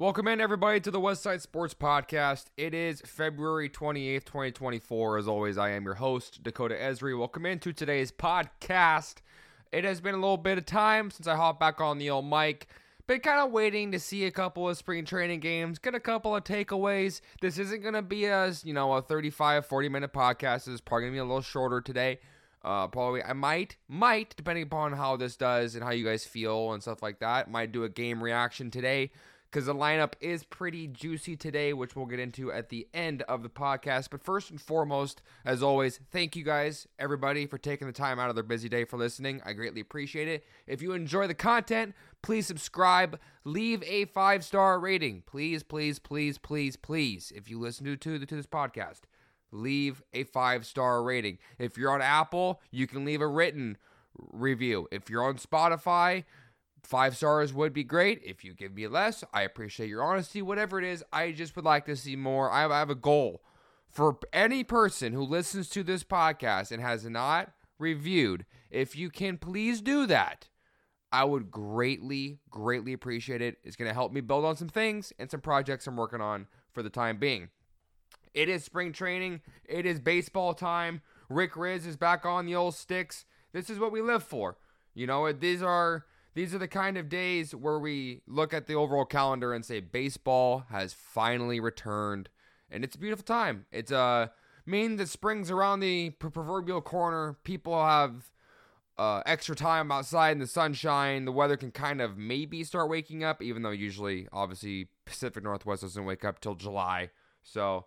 Welcome in, everybody, to the West Side Sports Podcast. It is February 28th, 2024. As always, I am your host, Dakota Esri. Welcome into today's podcast. It has been a little bit of time since I hopped back on the old mic. Been kind of waiting to see a couple of spring training games, get a couple of takeaways. This isn't going to be as, you know, a 35, 40 minute podcast. Is probably going to be a little shorter today. Uh, probably I might, might, depending upon how this does and how you guys feel and stuff like that, might do a game reaction today because the lineup is pretty juicy today, which we'll get into at the end of the podcast. But first and foremost, as always, thank you guys, everybody, for taking the time out of their busy day for listening. I greatly appreciate it. If you enjoy the content, please subscribe, leave a five star rating. Please, please, please, please, please. If you listen to, to, to this podcast, leave a five star rating. If you're on Apple, you can leave a written review. If you're on Spotify, Five stars would be great. If you give me less, I appreciate your honesty. Whatever it is, I just would like to see more. I have a goal for any person who listens to this podcast and has not reviewed. If you can please do that, I would greatly, greatly appreciate it. It's going to help me build on some things and some projects I'm working on for the time being. It is spring training. It is baseball time. Rick Rizzs is back on the old sticks. This is what we live for. You know, these are these are the kind of days where we look at the overall calendar and say baseball has finally returned, and it's a beautiful time. It's a uh, mean that spring's around the proverbial corner. People have uh, extra time outside in the sunshine. The weather can kind of maybe start waking up, even though usually, obviously, Pacific Northwest doesn't wake up till July. So,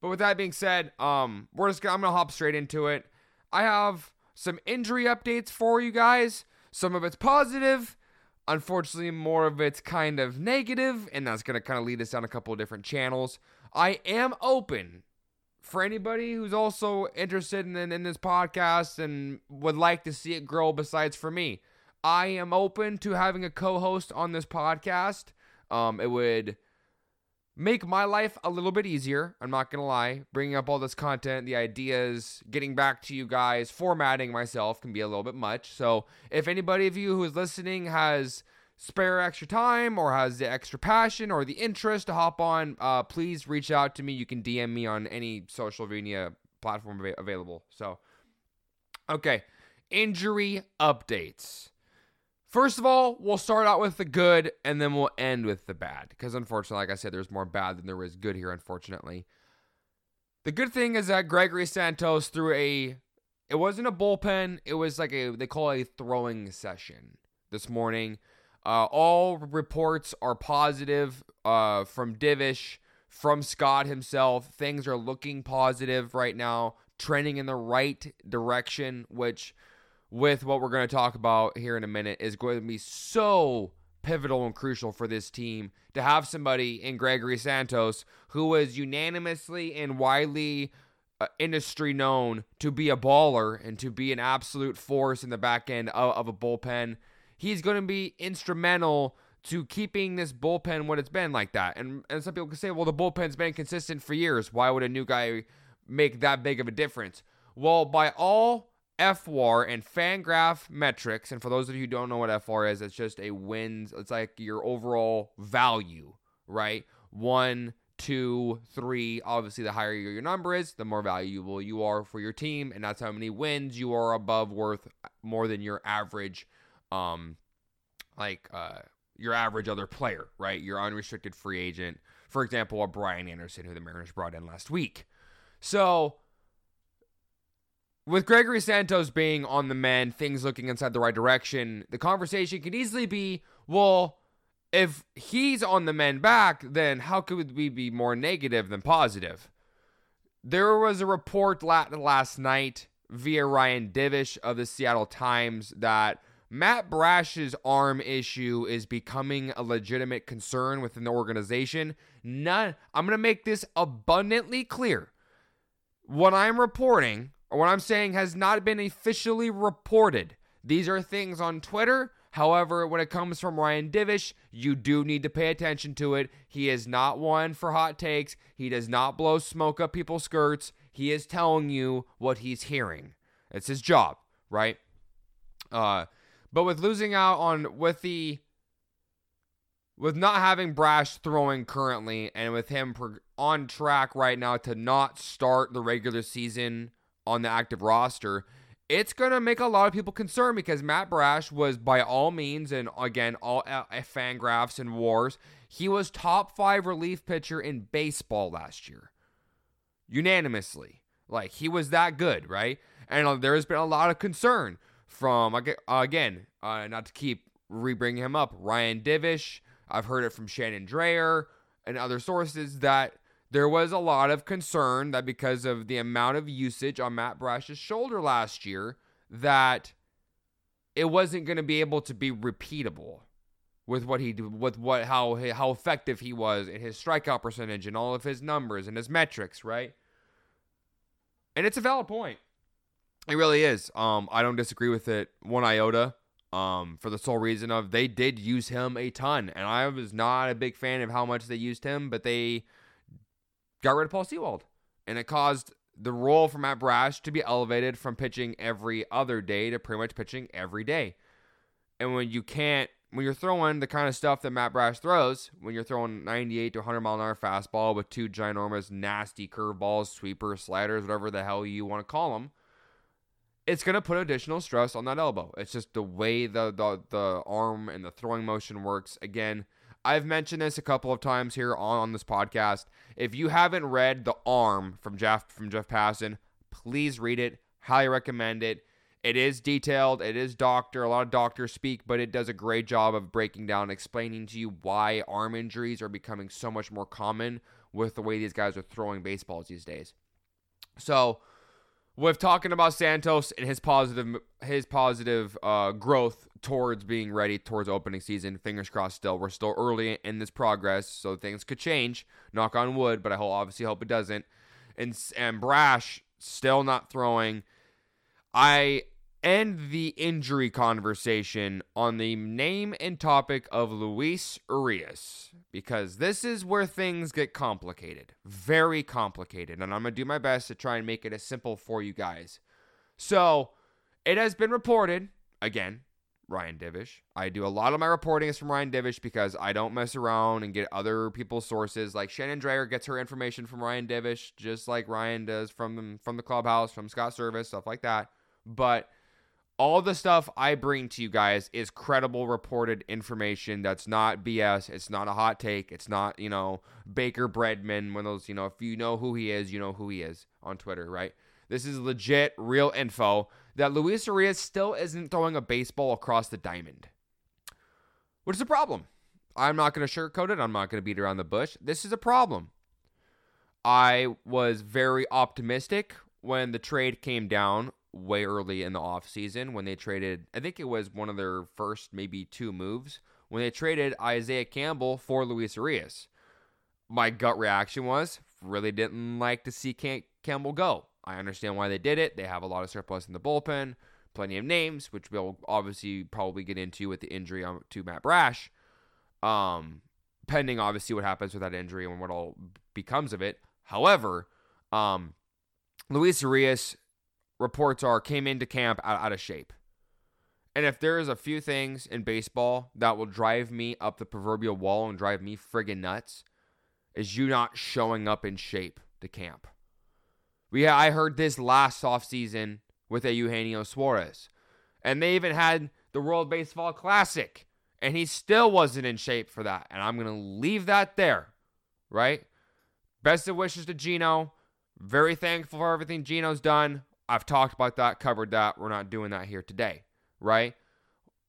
but with that being said, um, we're just I'm gonna hop straight into it. I have some injury updates for you guys. Some of it's positive. Unfortunately, more of it's kind of negative, and that's going to kind of lead us down a couple of different channels. I am open for anybody who's also interested in, in this podcast and would like to see it grow besides for me. I am open to having a co host on this podcast. Um, it would make my life a little bit easier. I'm not going to lie. Bringing up all this content, the ideas, getting back to you guys, formatting myself can be a little bit much. So, if anybody of you who is listening has spare extra time or has the extra passion or the interest to hop on, uh, please reach out to me. You can DM me on any social media platform available. So, okay, injury updates. First of all, we'll start out with the good and then we'll end with the bad. Because unfortunately, like I said, there's more bad than there is good here, unfortunately. The good thing is that Gregory Santos threw a it wasn't a bullpen, it was like a they call it a throwing session this morning. Uh, all reports are positive uh, from Divish, from Scott himself. Things are looking positive right now, trending in the right direction, which with what we're going to talk about here in a minute is going to be so pivotal and crucial for this team to have somebody in Gregory Santos who was unanimously and widely uh, industry known to be a baller and to be an absolute force in the back end of, of a bullpen. He's going to be instrumental to keeping this bullpen what it's been like that. And, and some people can say, well, the bullpen's been consistent for years. Why would a new guy make that big of a difference? Well, by all FWAR and Fangraph metrics, and for those of you who don't know what FWAR is, it's just a wins. It's like your overall value, right? One, two, three. Obviously, the higher your number is, the more valuable you are for your team, and that's how many wins you are above worth more than your average, um, like uh, your average other player, right? Your unrestricted free agent, for example, a Brian Anderson, who the Mariners brought in last week. So with Gregory Santos being on the mend, things looking inside the right direction, the conversation could easily be, well, if he's on the mend back, then how could we be more negative than positive? There was a report last night via Ryan Divish of the Seattle Times that Matt Brash's arm issue is becoming a legitimate concern within the organization. None, I'm going to make this abundantly clear. What I'm reporting or what I'm saying has not been officially reported. These are things on Twitter. However, when it comes from Ryan Divish, you do need to pay attention to it. He is not one for hot takes. He does not blow smoke up people's skirts. He is telling you what he's hearing. It's his job, right? Uh, but with losing out on with the with not having Brash throwing currently and with him on track right now to not start the regular season on the active roster, it's going to make a lot of people concerned because Matt Brash was by all means and again all uh, Fangraphs and wars, he was top 5 relief pitcher in baseball last year. Unanimously. Like he was that good, right? And uh, there has been a lot of concern from again, uh, not to keep re-bringing him up, Ryan Divish, I've heard it from Shannon Drayer and other sources that there was a lot of concern that because of the amount of usage on Matt Brash's shoulder last year, that it wasn't going to be able to be repeatable with what he with what how how effective he was in his strikeout percentage and all of his numbers and his metrics, right? And it's a valid point. It really is. Um, I don't disagree with it one iota um, for the sole reason of they did use him a ton, and I was not a big fan of how much they used him, but they got rid of Paul Sewald, and it caused the role for Matt Brash to be elevated from pitching every other day to pretty much pitching every day. And when you can't, when you're throwing the kind of stuff that Matt Brash throws, when you're throwing 98 to 100 mile an hour fastball with two ginormous, nasty curveballs, sweepers, sliders, whatever the hell you want to call them it's going to put additional stress on that elbow. It's just the way the, the the arm and the throwing motion works. Again, I've mentioned this a couple of times here on, on this podcast. If you haven't read The Arm from Jeff from Jeff Passan, please read it. Highly recommend it. It is detailed. It is doctor. A lot of doctors speak, but it does a great job of breaking down, explaining to you why arm injuries are becoming so much more common with the way these guys are throwing baseballs these days. So, with talking about Santos and his positive his positive uh, growth towards being ready towards opening season. Fingers crossed. Still, we're still early in this progress, so things could change. Knock on wood, but I hope, obviously hope it doesn't. And and Brash still not throwing. I end the injury conversation on the name and topic of Luis Urias because this is where things get complicated. Very complicated. And I'm going to do my best to try and make it as simple for you guys. So, it has been reported, again, Ryan Divish. I do a lot of my reporting is from Ryan Divish because I don't mess around and get other people's sources. Like Shannon Drayer gets her information from Ryan Divish, just like Ryan does from from the clubhouse, from Scott Servais, stuff like that. But all the stuff I bring to you guys is credible reported information that's not BS. It's not a hot take. It's not, you know, Baker Breadman, one of those, you know, if you know who he is, you know who he is on Twitter, right? This is legit, real info that Luis Urias still isn't throwing a baseball across the diamond, which is a problem. I'm not going to sugarcoat it. I'm not going to beat around the bush. This is a problem. I was very optimistic when the trade came down way early in the offseason when they traded, I think it was one of their first maybe two moves, when they traded Isaiah Campbell for Luis Urias. My gut reaction was really didn't like to see Cam- Campbell go. I understand why they did it. They have a lot of surplus in the bullpen, plenty of names, which we'll obviously probably get into with the injury to Matt Brash. Um, pending obviously what happens with that injury and what all becomes of it. However, um, Luis Urias reports are came into camp out, out of shape. And if there is a few things in baseball that will drive me up the proverbial wall and drive me friggin' nuts, is you not showing up in shape to camp. We I heard this last offseason with a Eugenio Suarez. And they even had the World Baseball Classic. And he still wasn't in shape for that. And I'm gonna leave that there. Right? Best of wishes to Geno. Very thankful for everything Geno's done. I've talked about that, covered that. We're not doing that here today, right?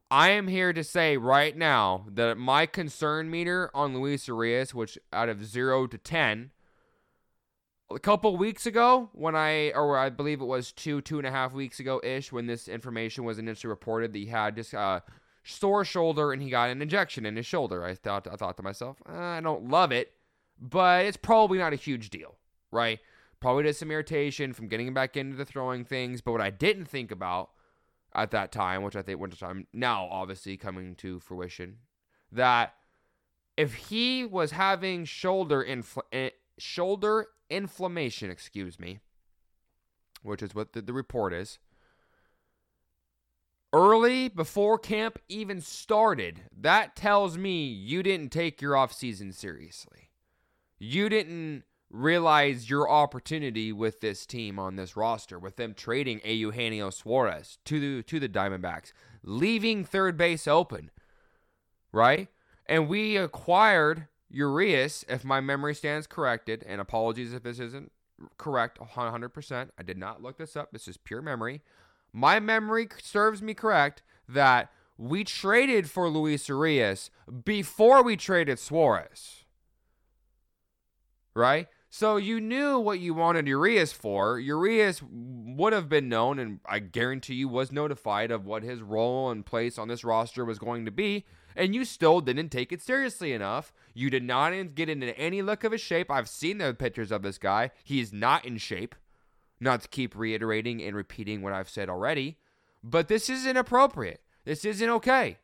I am here to say right now that my concern meter on Luis Urias, which out of zero to 10, a couple weeks ago, when I, or I believe it was two, two and a half weeks ago ish, when this information was initially reported that he had just a sore shoulder and he got an injection in his shoulder. I thought, I thought to myself, uh, I don't love it, but it's probably not a huge deal, right? Probably did some irritation from getting back into the throwing things. But what I didn't think about at that time, which I think went to time now obviously coming to fruition, that if he was having shoulder infl- eh, shoulder inflammation, excuse me, which is what the, the report is, early before camp even started, that tells me you didn't take your offseason seriously. You didn't realize your opportunity with this team on this roster, with them trading a Eugenio Suarez to the to the Diamondbacks, leaving third base open, right? And we acquired Urias, if my memory stands corrected, and apologies if this isn't correct 100%. I did not look this up. This is pure memory. My memory serves me correct that we traded for Luis Urias before we traded Suarez. Right? So you knew what you wanted Urias for. Urias would have been known, and I guarantee you was notified of what his role and place on this roster was going to be, and you still didn't take it seriously enough. You did not get into any look of his shape. I've seen the pictures of this guy. He is not in shape. Not to keep reiterating and repeating what I've said already, but this is inappropriate. This isn't okay.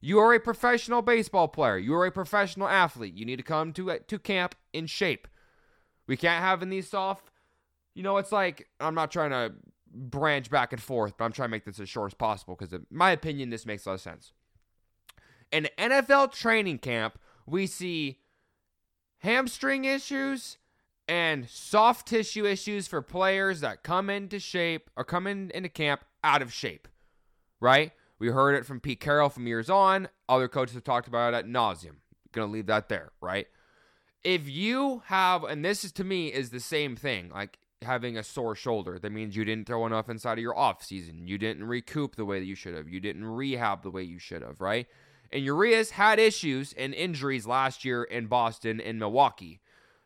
You are a professional baseball player. You are a professional athlete. You need to come to uh, to camp in shape. We can't have in these soft. You know, it's like I'm not trying to branch back and forth, but I'm trying to make this as short as possible because, in my opinion, this makes a lot of sense. In NFL training camp, we see hamstring issues and soft tissue issues for players that come into shape or come in, into camp out of shape, right? We heard it from Pete Carroll from years on. Other coaches have talked about it at nauseum. Gonna leave that there, right? If you have, and this is to me is the same thing, like having a sore shoulder. That means you didn't throw enough inside of your off season. You didn't recoup the way that you should have. You didn't rehab the way you should have, right? And Urias had issues and injuries last year in Boston and Milwaukee.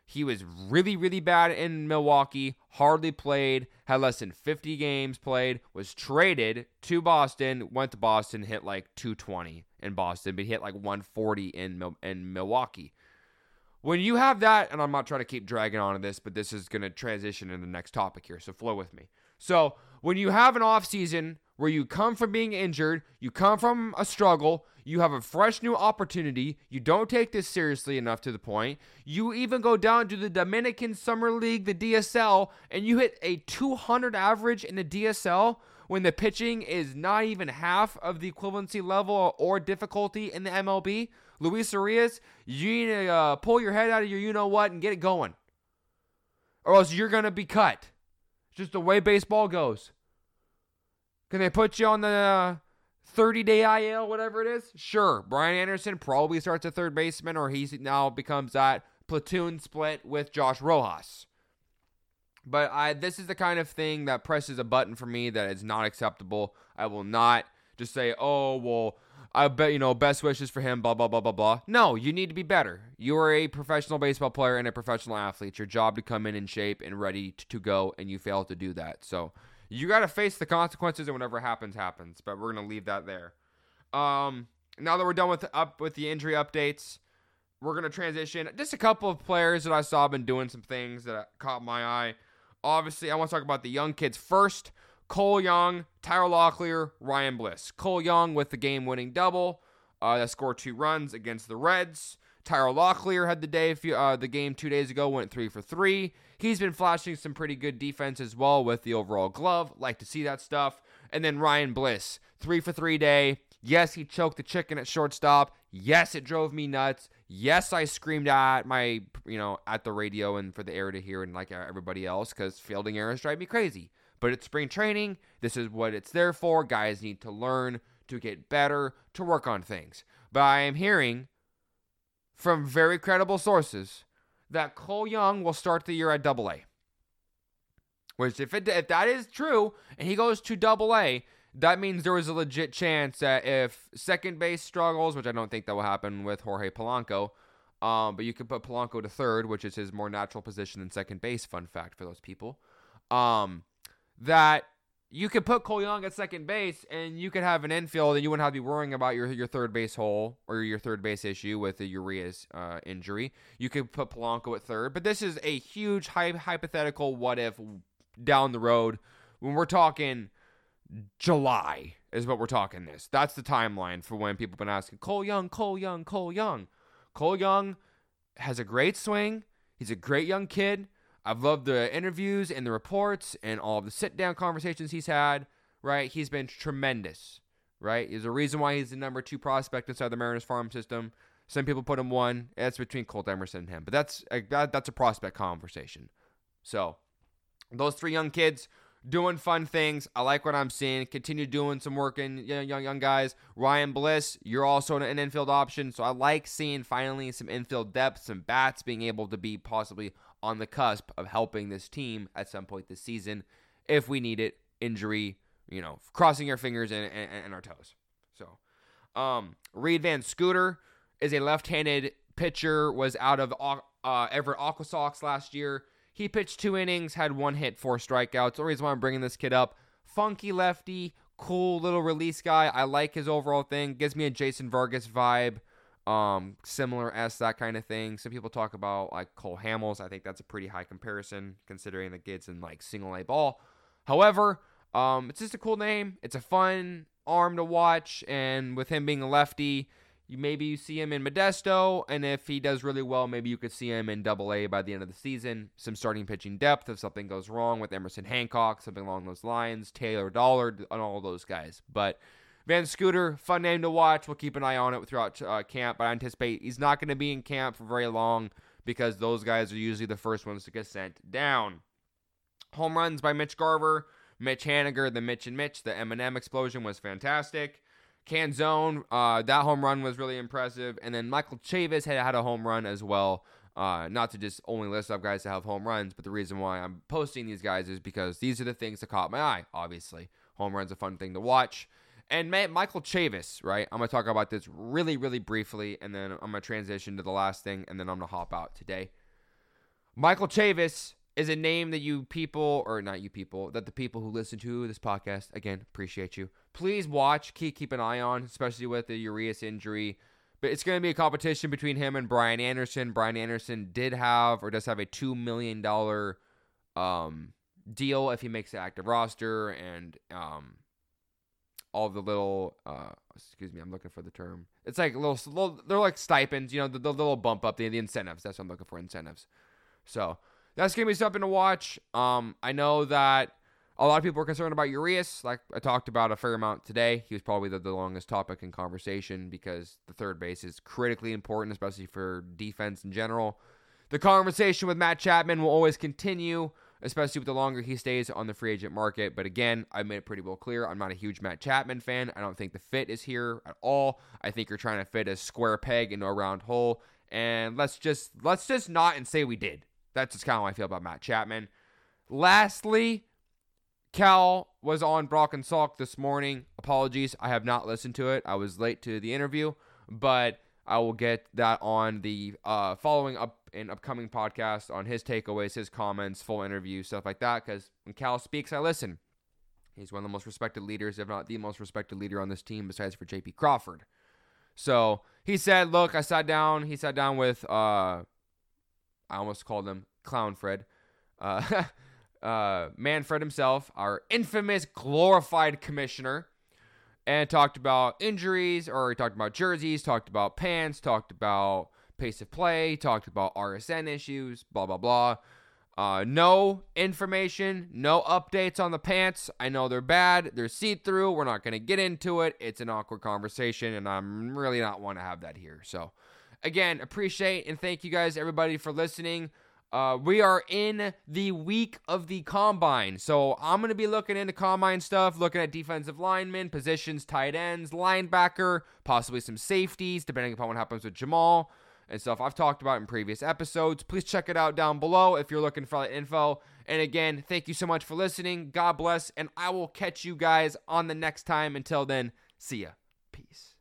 He was really, really bad in Milwaukee, hardly played, had less than 50 games played, was traded to Boston, went to Boston, hit like 220 in Boston, but he hit like 140 in, in Milwaukee when you have that, and I'm not trying to keep dragging on to this, but this is going to transition into the next topic here, so flow with me. So when you have an off season where you come from being injured, you come from a struggle, you have a fresh new opportunity, you don't take this seriously enough to the point, you even go down to the Dominican Summer League, the DSL, and you hit a 200 average in the DSL when the pitching is not even half of the equivalency level or difficulty in the MLB. Luis Urias, you need to uh, pull your head out of your you know what and get it going. Or else you're going to be cut. It's just the way baseball goes. Can they put you on the 30 uh, day IL, whatever it is? Sure. Brian Anderson probably starts at third baseman, or he now becomes that platoon split with Josh Rojas. But I, this is the kind of thing that presses a button for me that is not acceptable. I will not just say, oh, well, I bet you know best wishes for him. Blah blah blah blah blah. No, you need to be better. You are a professional baseball player and a professional athlete. It's your job to come in in shape and ready to go, and you fail to do that. So you got to face the consequences, and whatever happens, happens. But we're gonna leave that there. Um, now that we're done with up with the injury updates, we're gonna transition. Just a couple of players that I saw been doing some things that caught my eye. Obviously, I want to talk about the young kids first. Cole Young, Tyler Locklear, Ryan Bliss. Cole Young with the game winning double uh, that scored two runs against the Reds. Tyler Locklear had the day, uh, the game two days ago, went three for three. He's been flashing some pretty good defense as well with the overall glove. Like to see that stuff. And then Ryan Bliss, three for three day. Yes, he choked the chicken at shortstop. Yes, it drove me nuts. Yes, I screamed at my, you know, at the radio and for the air to hear and like everybody else because fielding errors drive me crazy. But it's spring training. This is what it's there for. Guys need to learn to get better, to work on things. But I am hearing from very credible sources that Cole Young will start the year at double A. Which, if, it, if that is true and he goes to double A, that means there was a legit chance that if second base struggles, which I don't think that will happen with Jorge Polanco, um, but you could put Polanco to third, which is his more natural position than second base. Fun fact for those people. Um, that you could put Cole Young at second base and you could have an infield and you wouldn't have to be worrying about your your third base hole or your third base issue with the Urias uh, injury. You could put Polanco at third, but this is a huge hypothetical what if down the road when we're talking July is what we're talking this. That's the timeline for when people have been asking Cole Young, Cole Young, Cole Young. Cole Young has a great swing. He's a great young kid. I've loved the interviews and the reports and all the sit down conversations he's had, right? He's been tremendous, right? There's a reason why he's the number two prospect inside the Mariners farm system. Some people put him one. It's between Colt Emerson and him, but that's a, that, that's a prospect conversation. So those three young kids doing fun things. I like what I'm seeing. Continue doing some work in young young, young guys. Ryan Bliss, you're also an infield option, so I like seeing finally some infield depth, some bats being able to be possibly on the cusp of helping this team at some point this season if we need it. Injury, you know, crossing our fingers and, and, and our toes. So, um, Reid VanScoter is a left-handed pitcher. Was out of uh, Everett Aqua last year. He pitched two innings, had one hit, four strikeouts. The reason why I'm bringing this kid up, funky lefty, cool little release guy. I like his overall thing. Gives me a Jason Vargas vibe, um, similar as that kind of thing. Some people talk about like Cole Hamels. I think that's a pretty high comparison considering the kids in like single A ball. However, um, it's just a cool name. It's a fun arm to watch, and with him being a lefty, you maybe you see him in Modesto, and if he does really well, maybe you could see him in Double A by the end of the season. Some starting pitching depth if something goes wrong with Emerson Hancock, something along those lines. Taylor Dollard, and all those guys. But VanScoter, fun name to watch. We'll keep an eye on it throughout uh, camp. But I anticipate he's not going to be in camp for very long because those guys are usually the first ones to get sent down. Home runs by Mitch Garver, Mitch Haniger, the Mitch and Mitch, the Eminem explosion was fantastic. Canzone, uh, that home run was really impressive. And then Michael Chavis had, had a home run as well. Uh, not to just only list up guys that have home runs, but the reason why I'm posting these guys is because these are the things that caught my eye, obviously. Home run's a fun thing to watch. And Michael Chavis, right? I'm going to talk about this really, really briefly, and then I'm going to transition to the last thing, and then I'm going to hop out today. Michael Chavis is a name that you people, or not you people, that the people who listen to this podcast, again, appreciate you. Please watch, keep keep an eye on, especially with the Urias injury. But it's going to be a competition between him and Brian Anderson. Brian Anderson did have or does have a two million dollar um, deal if he makes the active roster, and um, all the little uh, excuse me, I'm looking for the term. It's like little, little they're like stipends, you know, the, the little bump up the, the incentives. That's what I'm looking for, incentives. So that's gonna be something to watch. Um, I know that a lot of people are concerned about Urias. Like I talked about a fair amount today. He was probably the, the longest topic in conversation because the third base is critically important, especially for defense in general. The conversation with Matt Chapman will always continue, especially with the longer he stays on the free agent market. But again, I made it pretty well clear I'm not a huge Matt Chapman fan. I don't think the fit is here at all. I think you're trying to fit a square peg into a round hole. And let's just let's just not and say we did. That's just kind of how I feel about Matt Chapman. Lastly, Cal was on Brock and Salk this morning. Apologies, I have not listened to it. I was late to the interview, but I will get that on the uh, following up and upcoming podcast on his takeaways, his comments, full interview, stuff like that. Because when Cal speaks, I listen. He's one of the most respected leaders, if not the most respected leader on this team, besides for J.P. Crawford. So he said, "Look, I sat down. He sat down with uh, I almost called him Clown Fred. Uh, uh, Manfred himself, our infamous glorified commissioner, and talked about injuries, or he talked about jerseys, talked about pants, talked about pace of play, talked about RSN issues, blah, blah, blah. Uh, no information, no updates on the pants. I know they're bad. They're see through. We're not going to get into it. It's an awkward conversation, and I'm really not want to have that here. So, again, appreciate and thank you guys, everybody, for listening. Uh, we are in the week of the combine. So I'm going to be looking into combine stuff, looking at defensive linemen, positions, tight ends, linebacker, possibly some safeties, depending upon what happens with Jamal and stuff I've talked about in previous episodes. Please check it out down below if you're looking for that info. And again, thank you so much for listening. God bless, and I will catch you guys on the next time. Until then, see ya. Peace.